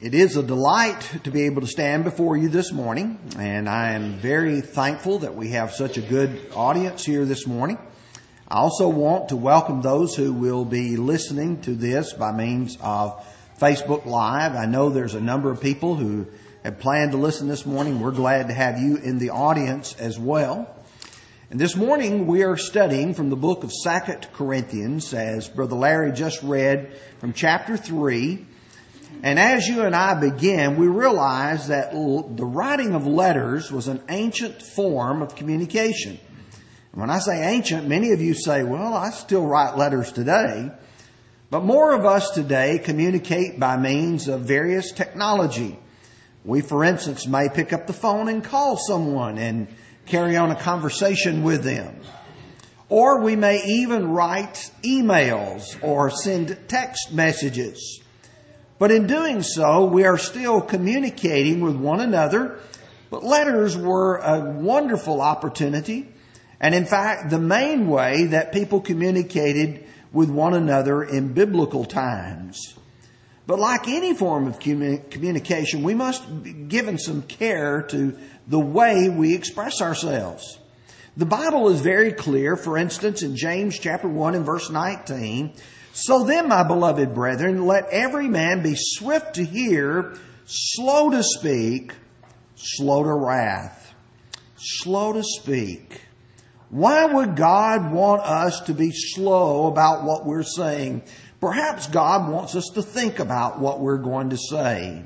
It is a delight to be able to stand before you this morning, and I am very thankful that we have such a good audience here this morning. I also want to welcome those who will be listening to this by means of Facebook Live. I know there's a number of people who have planned to listen this morning. We're glad to have you in the audience as well. And this morning we are studying from the book of Second Corinthians, as Brother Larry just read from chapter 3 and as you and I begin, we realize that the writing of letters was an ancient form of communication. When I say ancient, many of you say, well, I still write letters today. But more of us today communicate by means of various technology. We, for instance, may pick up the phone and call someone and carry on a conversation with them. Or we may even write emails or send text messages. But in doing so, we are still communicating with one another. But letters were a wonderful opportunity. And in fact, the main way that people communicated with one another in biblical times. But like any form of communication, we must be given some care to the way we express ourselves. The Bible is very clear. For instance, in James chapter 1 and verse 19, so then, my beloved brethren, let every man be swift to hear, slow to speak, slow to wrath. Slow to speak. Why would God want us to be slow about what we're saying? Perhaps God wants us to think about what we're going to say.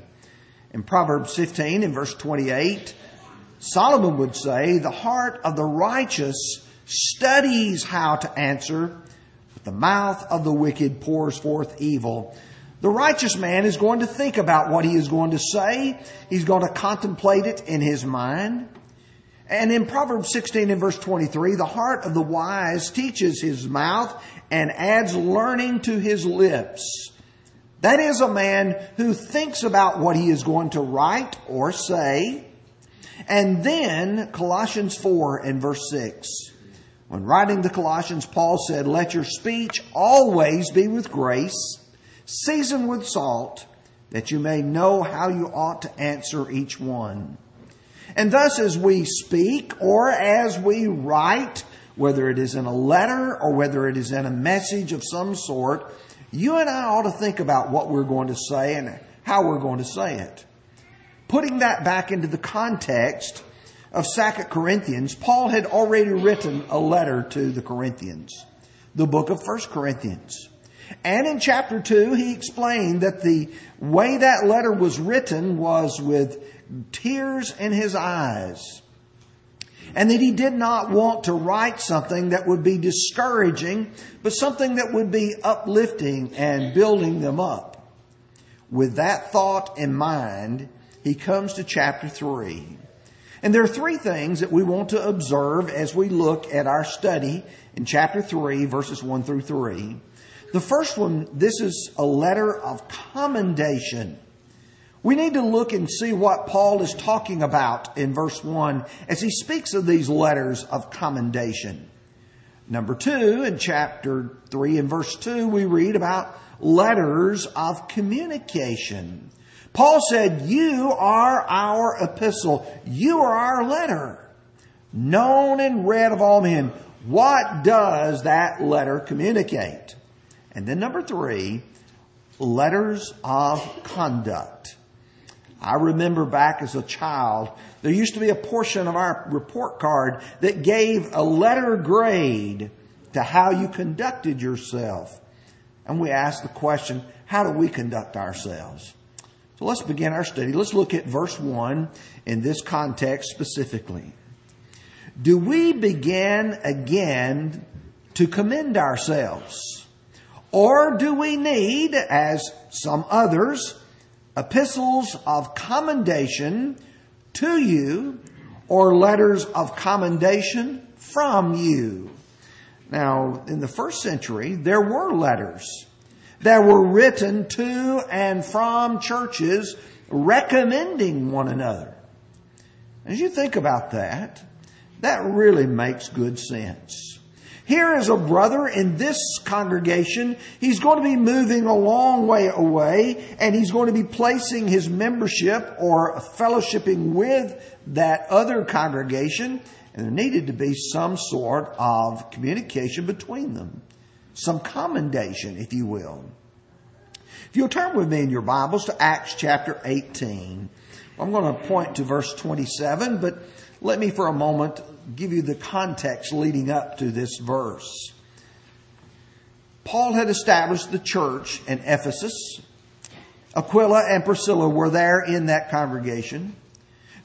In Proverbs 15 in verse 28, Solomon would say, the heart of the righteous studies how to answer, the mouth of the wicked pours forth evil. The righteous man is going to think about what he is going to say. He's going to contemplate it in his mind. And in Proverbs 16 and verse 23, the heart of the wise teaches his mouth and adds learning to his lips. That is a man who thinks about what he is going to write or say. And then Colossians 4 and verse 6. When writing the Colossians, Paul said, Let your speech always be with grace, seasoned with salt, that you may know how you ought to answer each one. And thus, as we speak or as we write, whether it is in a letter or whether it is in a message of some sort, you and I ought to think about what we're going to say and how we're going to say it. Putting that back into the context of Second Corinthians, Paul had already written a letter to the Corinthians, the book of First Corinthians. And in chapter 2, he explained that the way that letter was written was with tears in his eyes. And that he did not want to write something that would be discouraging, but something that would be uplifting and building them up. With that thought in mind, he comes to chapter 3. And there are three things that we want to observe as we look at our study in chapter 3, verses 1 through 3. The first one, this is a letter of commendation. We need to look and see what Paul is talking about in verse 1 as he speaks of these letters of commendation. Number 2, in chapter 3 and verse 2, we read about letters of communication. Paul said, You are our epistle. You are our letter, known and read of all men. What does that letter communicate? And then number three, letters of conduct. I remember back as a child, there used to be a portion of our report card that gave a letter grade to how you conducted yourself. And we asked the question, how do we conduct ourselves? So let's begin our study. Let's look at verse 1 in this context specifically. Do we begin again to commend ourselves? Or do we need, as some others, epistles of commendation to you or letters of commendation from you? Now, in the first century, there were letters that were written to and from churches recommending one another. As you think about that, that really makes good sense. Here is a brother in this congregation. He's going to be moving a long way away and he's going to be placing his membership or fellowshipping with that other congregation. And there needed to be some sort of communication between them. Some commendation, if you will. If you'll turn with me in your Bibles to Acts chapter 18, I'm going to point to verse 27, but let me for a moment give you the context leading up to this verse. Paul had established the church in Ephesus. Aquila and Priscilla were there in that congregation.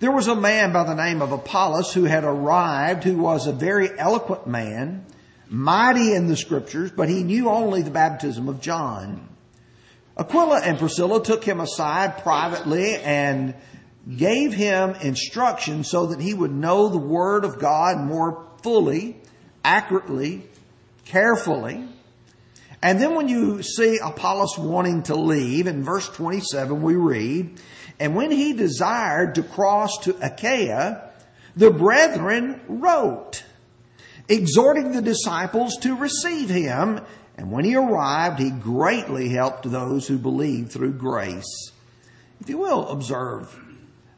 There was a man by the name of Apollos who had arrived, who was a very eloquent man, mighty in the scriptures, but he knew only the baptism of John. Aquila and Priscilla took him aside privately and gave him instruction so that he would know the Word of God more fully, accurately, carefully. And then when you see Apollos wanting to leave, in verse 27 we read, And when he desired to cross to Achaia, the brethren wrote, exhorting the disciples to receive him and when he arrived, he greatly helped those who believed through grace. If you will observe,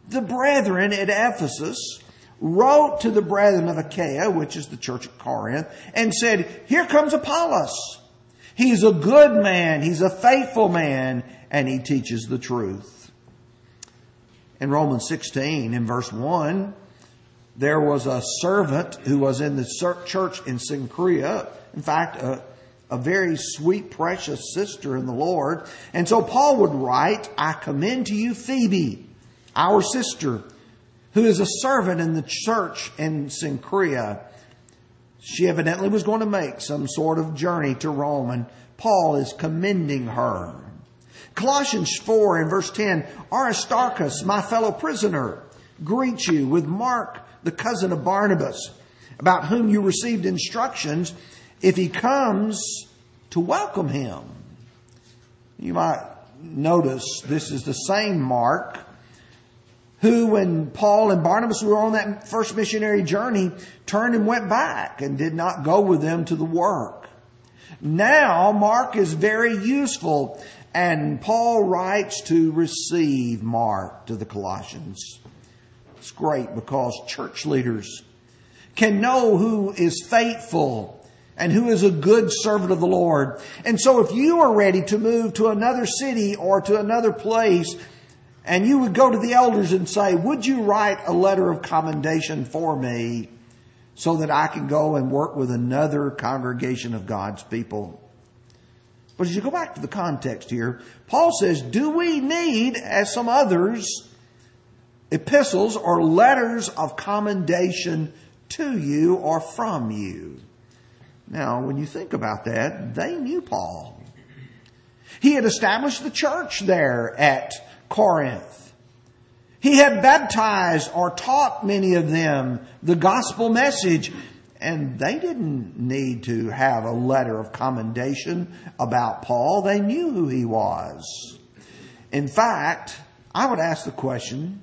the brethren at Ephesus wrote to the brethren of Achaia, which is the church of Corinth, and said, Here comes Apollos. He's a good man, he's a faithful man, and he teaches the truth. In Romans 16, in verse 1, there was a servant who was in the church in Cenchrea. In fact, a, a very sweet, precious sister in the Lord. And so Paul would write, I commend to you Phoebe, our sister, who is a servant in the church in Cenchrea. She evidently was going to make some sort of journey to Rome, and Paul is commending her. Colossians 4 and verse 10, Aristarchus, my fellow prisoner, greets you with Mark, the cousin of Barnabas, about whom you received instructions if he comes to welcome him. You might notice this is the same Mark who, when Paul and Barnabas were on that first missionary journey, turned and went back and did not go with them to the work. Now, Mark is very useful, and Paul writes to receive Mark to the Colossians. It's great because church leaders can know who is faithful and who is a good servant of the Lord. And so if you are ready to move to another city or to another place, and you would go to the elders and say, would you write a letter of commendation for me so that I can go and work with another congregation of God's people? But as you go back to the context here, Paul says, do we need, as some others, epistles or letters of commendation to you or from you? Now, when you think about that, they knew Paul. He had established the church there at Corinth. He had baptized or taught many of them the gospel message, and they didn't need to have a letter of commendation about Paul. They knew who he was. In fact, I would ask the question,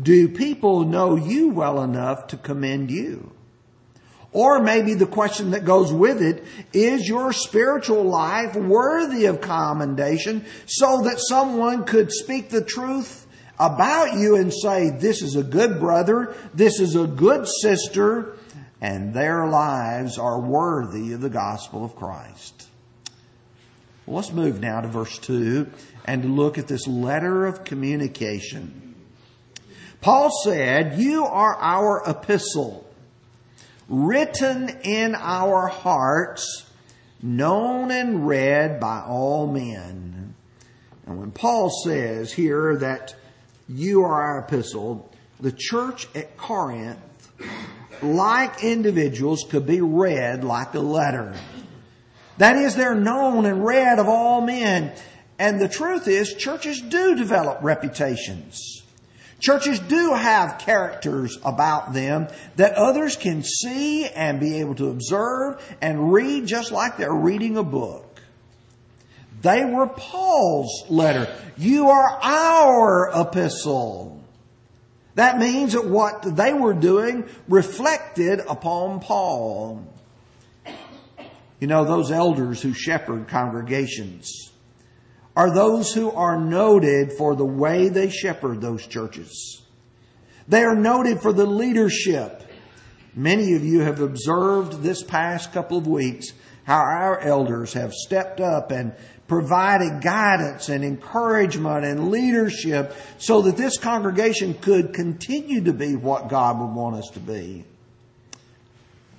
do people know you well enough to commend you? Or maybe the question that goes with it, is your spiritual life worthy of commendation so that someone could speak the truth about you and say, this is a good brother, this is a good sister, and their lives are worthy of the gospel of Christ. Well, let's move now to verse 2 and look at this letter of communication. Paul said, You are our epistle written in our hearts, known and read by all men. And when Paul says here that you are our epistle, the church at Corinth, like individuals, could be read like a letter. That is, they're known and read of all men. And the truth is, churches do develop reputations. Churches do have characters about them that others can see and be able to observe and read just like they're reading a book. They were Paul's letter. You are our epistle. That means that what they were doing reflected upon Paul. You know, those elders who shepherd congregations are those who are noted for the way they shepherd those churches. They are noted for the leadership. Many of you have observed this past couple of weeks how our elders have stepped up and provided guidance and encouragement and leadership so that this congregation could continue to be what God would want us to be.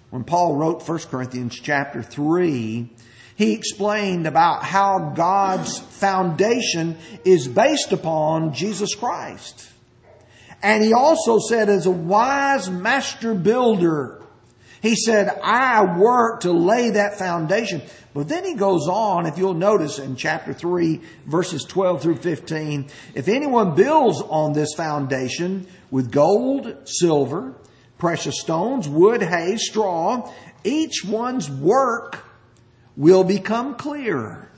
When Paul wrote 1 Corinthians chapter 3, he explained about how God's foundation is based upon Jesus Christ. And he also said, as a wise master builder, he said, I work to lay that foundation. But then he goes on, if you'll notice in chapter 3, verses 12 through 15, if anyone builds on this foundation with gold, silver, precious stones, wood, hay, straw, each one's work will become clear.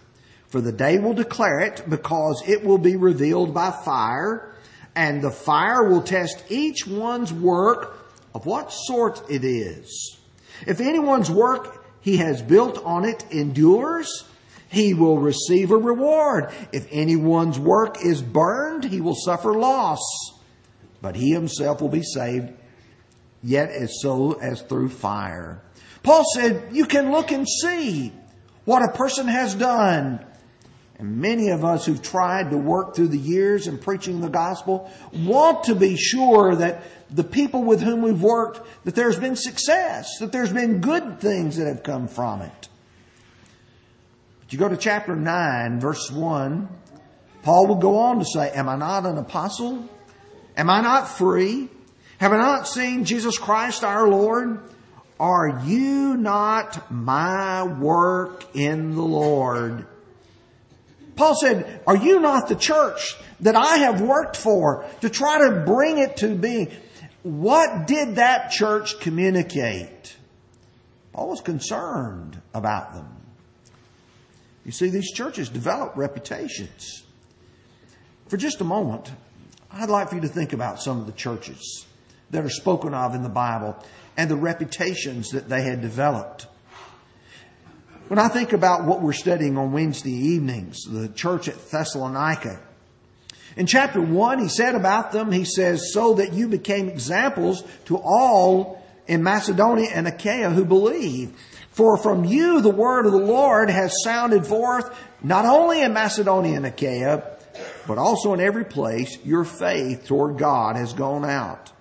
For the day will declare it because it will be revealed by fire and the fire will test each one's work of what sort it is. If anyone's work he has built on it endures, he will receive a reward. If anyone's work is burned, he will suffer loss, but he himself will be saved, yet as so as through fire. Paul said, you can look and see what a person has done. And many of us who've tried to work through the years in preaching the gospel want to be sure that the people with whom we've worked, that there's been success, that there's been good things that have come from it. But you go to chapter 9, verse 1, Paul will go on to say, Am I not an apostle? Am I not free? Have I not seen Jesus Christ our Lord? Are you not my work in the Lord? Paul said, Are you not the church that I have worked for to try to bring it to being? What did that church communicate? Paul was concerned about them. You see, these churches develop reputations. For just a moment, I'd like for you to think about some of the churches that are spoken of in the Bible and the reputations that they had developed. When I think about what we're studying on Wednesday evenings, the church at Thessalonica, in chapter 1, he said about them, he says, so that you became examples to all in Macedonia and Achaia who believe. For from you the word of the Lord has sounded forth, not only in Macedonia and Achaia, but also in every place your faith toward God has gone out,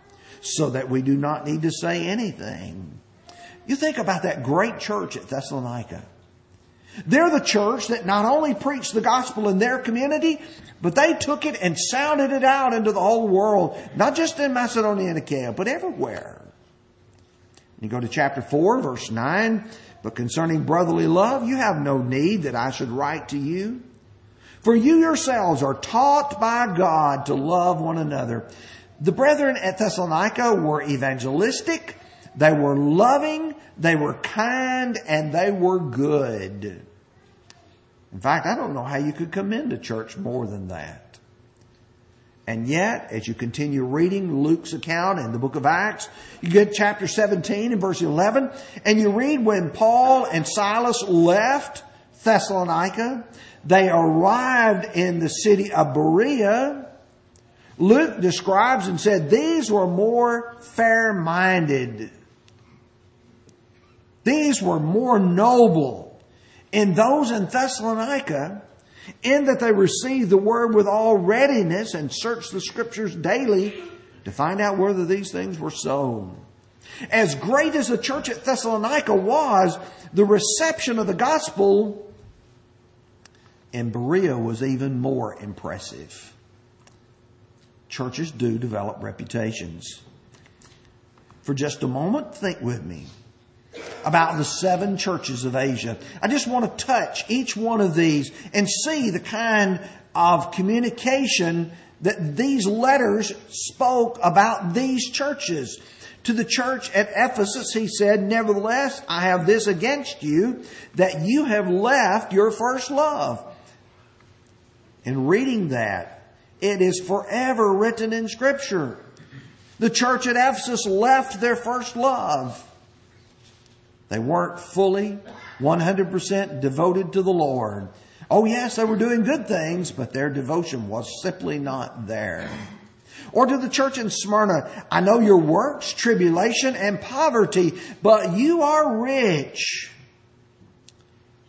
so that we do not need to say anything. You think about that great church at Thessalonica. They're the church that not only preached the gospel in their community, but they took it and sounded it out into the whole world, not just in Macedonia and Achaia, but everywhere. You go to chapter 4, verse 9, but concerning brotherly love, you have no need that I should write to you. For you yourselves are taught by God to love one another. The brethren at Thessalonica were evangelistic, they were loving, they were kind, and they were good. In fact, I don't know how you could commend a church more than that. And yet, as you continue reading Luke's account in the book of Acts, you get chapter 17 and verse 11, and you read when Paul and Silas left Thessalonica, they arrived in the city of Berea. Luke describes and said these were more fair-minded. These were more noble in those in Thessalonica, in that they received the word with all readiness and searched the scriptures daily to find out whether these things were so. As great as the church at Thessalonica was, the reception of the gospel in Berea was even more impressive. Churches do develop reputations. For just a moment, think with me about the seven churches of Asia. I just want to touch each one of these and see the kind of communication that these letters spoke about these churches. To the church at Ephesus, he said, Nevertheless, I have this against you, that you have left your first love. In reading that, it is forever written in Scripture. The church at Ephesus left their first love. They weren't fully 100% devoted to the Lord. Oh yes, they were doing good things, but their devotion was simply not there. Or to the church in Smyrna, I know your works, tribulation, and poverty, but you are rich.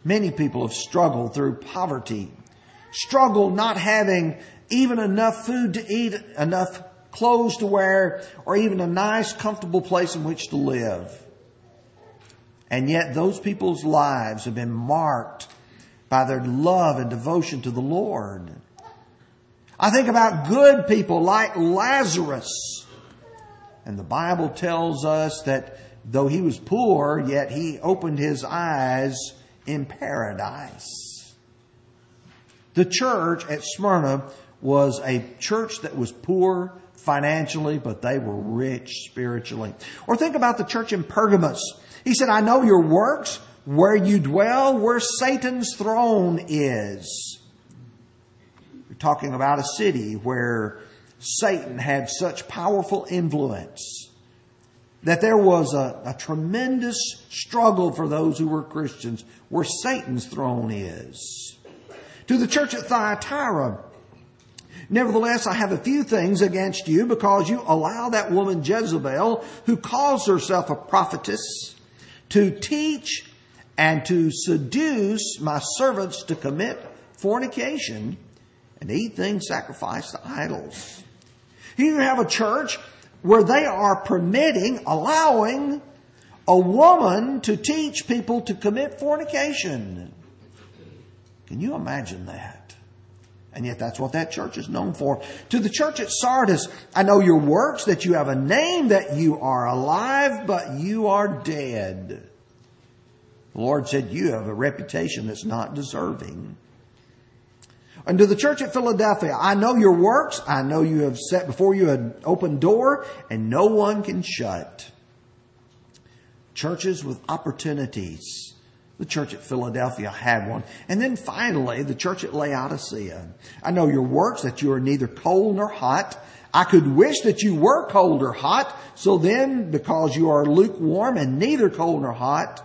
Many people have struggled through poverty, struggled not having even enough food to eat, enough clothes to wear, or even a nice, comfortable place in which to live. And yet those people's lives have been marked by their love and devotion to the Lord. I think about good people like Lazarus. And the Bible tells us that though he was poor, yet he opened his eyes in paradise. The church at Smyrna was a church that was poor financially, but they were rich spiritually. Or think about the church in Pergamos. He said, I know your works, where you dwell, where Satan's throne is. We're talking about a city where Satan had such powerful influence that there was a, a, tremendous struggle for those who were Christians where Satan's throne is. To the church at Thyatira, Nevertheless, I have a few things against you because you allow that woman Jezebel, who calls herself a prophetess, to teach and to seduce my servants to commit fornication and eat things sacrificed to idols. Here you have a church where they are permitting, allowing a woman to teach people to commit fornication. Can you imagine that? And yet that's what that church is known for. To the church at Sardis, I know your works, that you have a name, that you are alive, but you are dead. The Lord said, you have a reputation that's not deserving. And to the church at Philadelphia, I know your works. I know you have set before you an open door and no one can shut. Churches with opportunities the church at Philadelphia had one. And then finally, the church at Laodicea. I know your works that you are neither cold nor hot. I could wish that you were cold or hot. So then, because you are lukewarm and neither cold nor hot,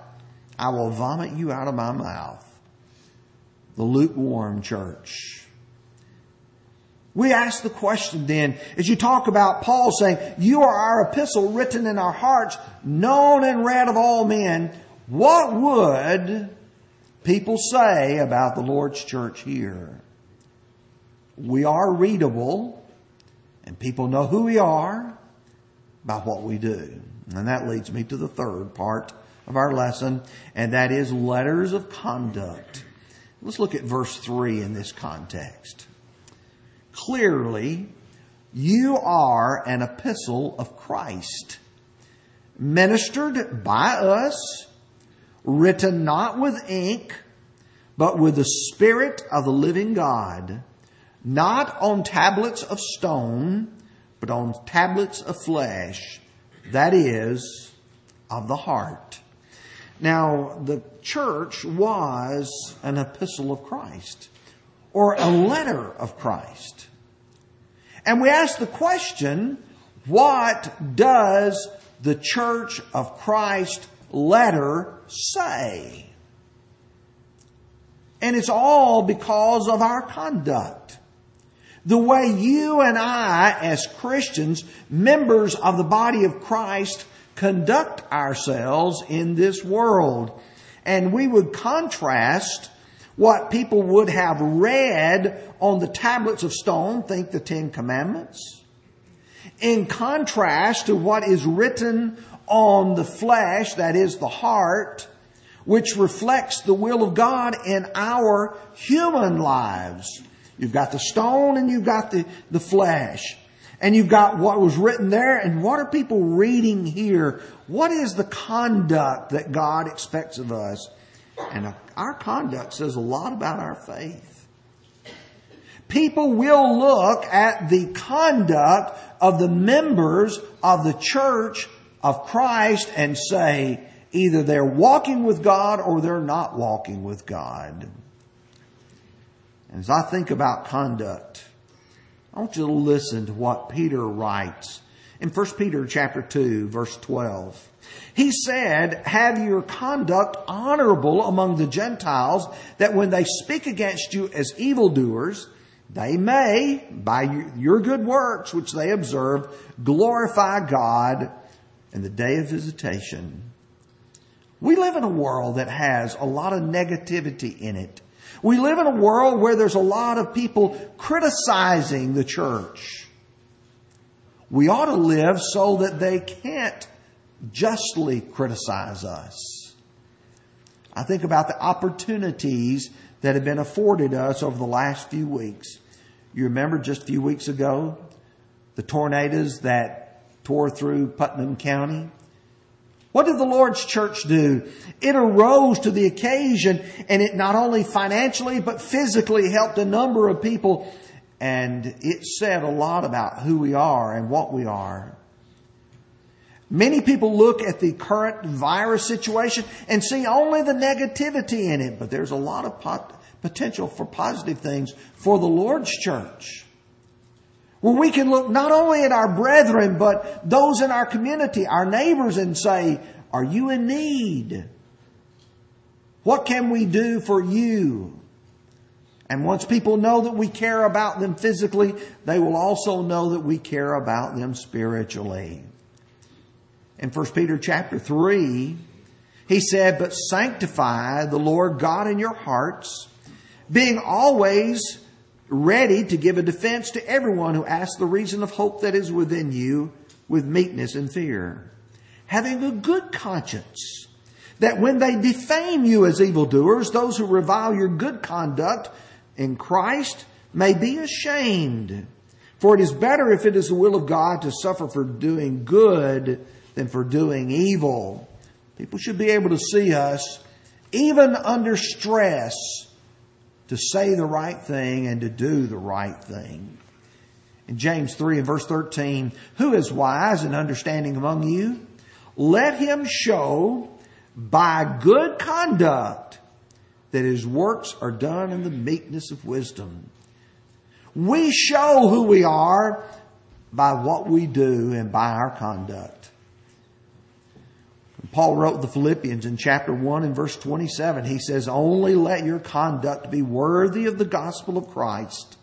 I will vomit you out of my mouth. The lukewarm church. We ask the question then, as you talk about Paul saying, you are our epistle written in our hearts, known and read of all men, what would people say about the Lord's church here? We are readable, and people know who we are by what we do. And that leads me to the third part of our lesson, and that is letters of conduct. Let's look at verse 3 in this context. Clearly, you are an epistle of Christ, ministered by us written not with ink, but with the Spirit of the living God, not on tablets of stone, but on tablets of flesh, that is, of the heart. Now, the church was an epistle of Christ, or a letter of Christ. And we ask the question, what does the church of Christ letter say. And it's all because of our conduct. The way you and I, as Christians, members of the body of Christ, conduct ourselves in this world. And we would contrast what people would have read on the tablets of stone, think the Ten Commandments, in contrast to what is written on the flesh, that is the heart, which reflects the will of God in our human lives. You've got the stone and you've got the, the flesh. And you've got what was written there and what are people reading here? What is the conduct that God expects of us? And uh, our conduct says a lot about our faith. People will look at the conduct of the members of the church of Christ and say either they're walking with God or they're not walking with God. And as I think about conduct, I want you to listen to what Peter writes in 1 Peter chapter 2 verse 12. He said, have your conduct honorable among the Gentiles that when they speak against you as evildoers, they may, by your good works which they observe, glorify God in the day of visitation. We live in a world that has a lot of negativity in it. We live in a world where there's a lot of people criticizing the church. We ought to live so that they can't justly criticize us. I think about the opportunities that have been afforded us over the last few weeks. You remember just a few weeks ago, the tornadoes that tore through Putnam County? What did the Lord's church do? It arose to the occasion and it not only financially but physically helped a number of people and it said a lot about who we are and what we are. Many people look at the current virus situation and see only the negativity in it, but there's a lot of pot- potential for positive things for the Lord's church. Where we can look not only at our brethren, but those in our community, our neighbors, and say, Are you in need? What can we do for you? And once people know that we care about them physically, they will also know that we care about them spiritually. In 1 Peter chapter 3, he said, But sanctify the Lord God in your hearts, being always ready to give a defense to everyone who asks the reason of hope that is within you with meekness and fear. Having a good conscience, that when they defame you as evildoers, those who revile your good conduct in Christ may be ashamed. For it is better if it is the will of God to suffer for doing good than for doing evil. People should be able to see us, even under stress, to say the right thing and to do the right thing. In James 3 and verse 13, who is wise and understanding among you? Let him show by good conduct that his works are done in the meekness of wisdom. We show who we are by what we do and by our conduct. Paul wrote the Philippians in chapter 1 and verse 27. He says, Only let your conduct be worthy of the gospel of Christ.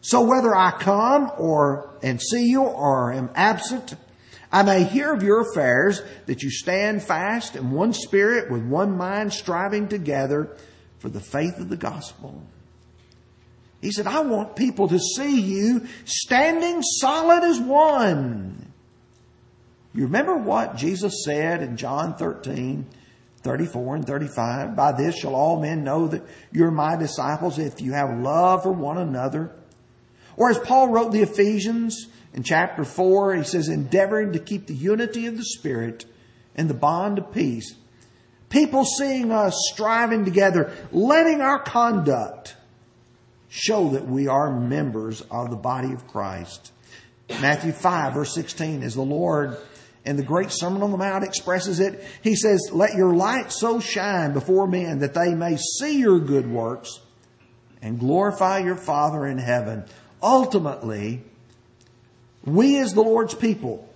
So whether I come or and see you or am absent, I may hear of your affairs that you stand fast in one spirit with one mind striving together for the faith of the gospel. He said, I want people to see you standing solid as one. You remember what Jesus said in John 13, 34 and 35? By this shall all men know that you're my disciples if you have love for one another. Or as Paul wrote the Ephesians in chapter 4, he says, endeavoring to keep the unity of the Spirit and the bond of peace. People seeing us striving together, letting our conduct show that we are members of the body of Christ. Matthew 5 verse 16 is the Lord and the great Sermon on the Mount expresses it. He says, Let your light so shine before men that they may see your good works and glorify your Father in heaven. Ultimately, we as the Lord's people,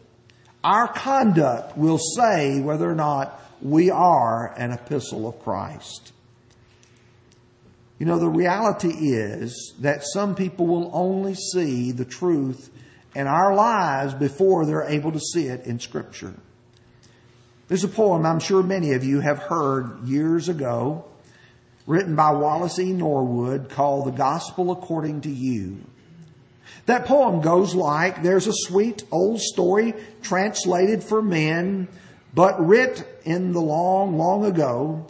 our conduct will say whether or not we are an epistle of Christ. You know, the reality is that some people will only see the truth in our lives before they're able to see it in Scripture. There's a poem I'm sure many of you have heard years ago, written by Wallace E. Norwood called The Gospel According to You. That poem goes like, there's a sweet old story translated for men, but writ in the long, long ago,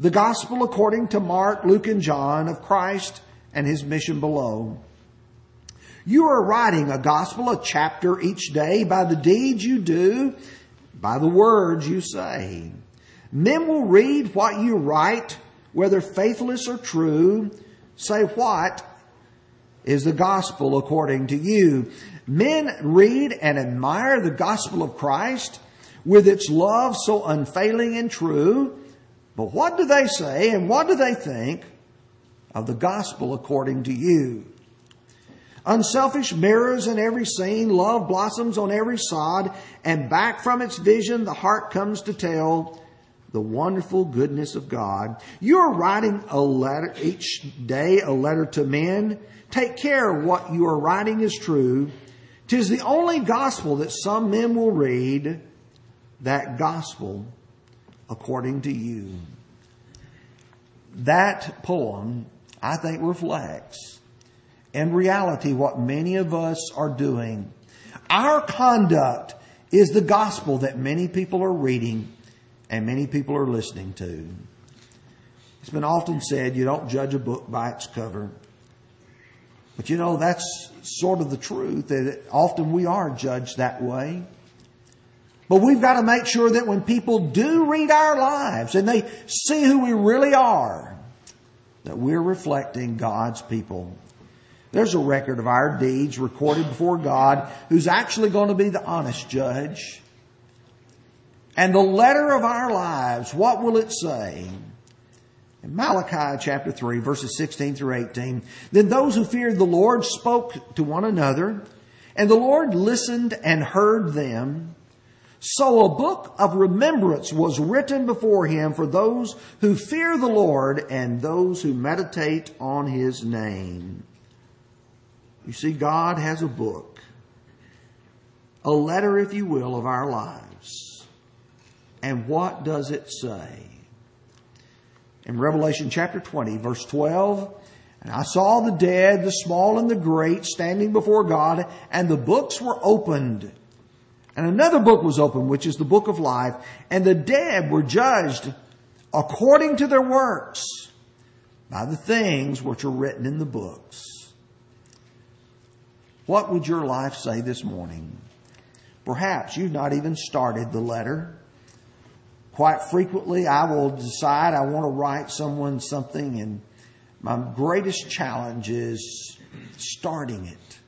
the gospel according to Mark, Luke, and John of Christ and his mission below. You are writing a gospel, a chapter each day by the deeds you do, by the words you say. Men will read what you write, whether faithless or true. Say what is the gospel according to you. Men read and admire the gospel of Christ with its love so unfailing and true. But what do they say and what do they think of the gospel according to you? Unselfish mirrors in every scene, love blossoms on every sod, and back from its vision the heart comes to tell the wonderful goodness of God. You are writing a letter each day, a letter to men. Take care what you are writing is true. Tis the only gospel that some men will read, that gospel according to you. That poem, I think, reflects in reality what many of us are doing. Our conduct is the gospel that many people are reading and many people are listening to. It's been often said you don't judge a book by its cover. But you know, that's sort of the truth that often we are judged that way. But we've got to make sure that when people do read our lives and they see who we really are, that we're reflecting God's people. There's a record of our deeds recorded before God who's actually going to be the honest judge. And the letter of our lives, what will it say? In Malachi chapter 3 verses 16 through 18, then those who feared the Lord spoke to one another, and the Lord listened and heard them. So a book of remembrance was written before him for those who fear the Lord and those who meditate on his name. You see, God has a book, a letter, if you will, of our lives. And what does it say? in Revelation chapter 20, verse 12. And I saw the dead, the small and the great, standing before God, and the books were opened. And another book was opened, which is the book of life, and the dead were judged according to their works by the things which are written in the books. What would your life say this morning? Perhaps you've not even started the letter. Quite frequently, I will decide I want to write someone something, and my greatest challenge is starting it.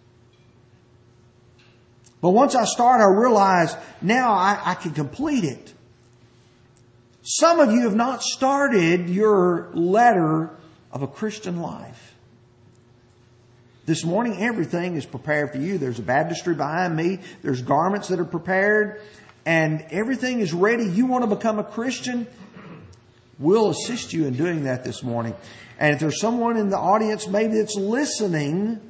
But once I start, I realize now I, I can complete it. Some of you have not started your letter of a Christian life. This morning, everything is prepared for you. There's a baptistry behind me. There's garments that are prepared and everything is ready, you want to become a Christian, we'll assist you in doing that this morning. And if there's someone in the audience maybe that's listening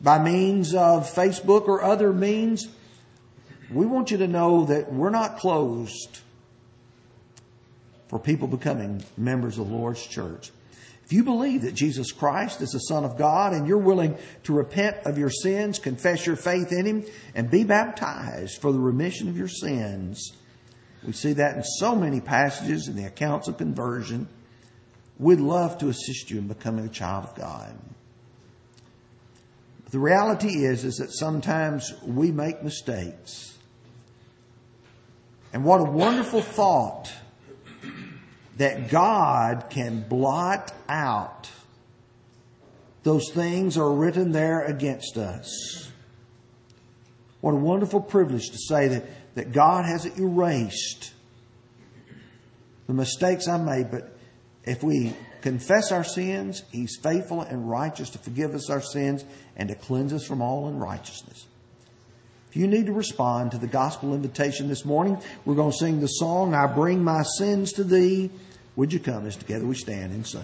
by means of Facebook or other means, we want you to know that we're not closed for people becoming members of the Lord's church. If you believe that Jesus Christ is the Son of God and you're willing to repent of your sins, confess your faith in Him, and be baptized for the remission of your sins, we see that in so many passages in the accounts of conversion. We'd love to assist you in becoming a child of God. But the reality is, is that sometimes we make mistakes. And what a wonderful thought that God can blot out those things are written there against us. What a wonderful privilege to say that, that God has erased the mistakes I made, but if we confess our sins, He's faithful and righteous to forgive us our sins and to cleanse us from all unrighteousness. If you need to respond to the gospel invitation this morning, we're going to sing the song, I Bring My Sins to Thee. Would you come as together we stand and sing?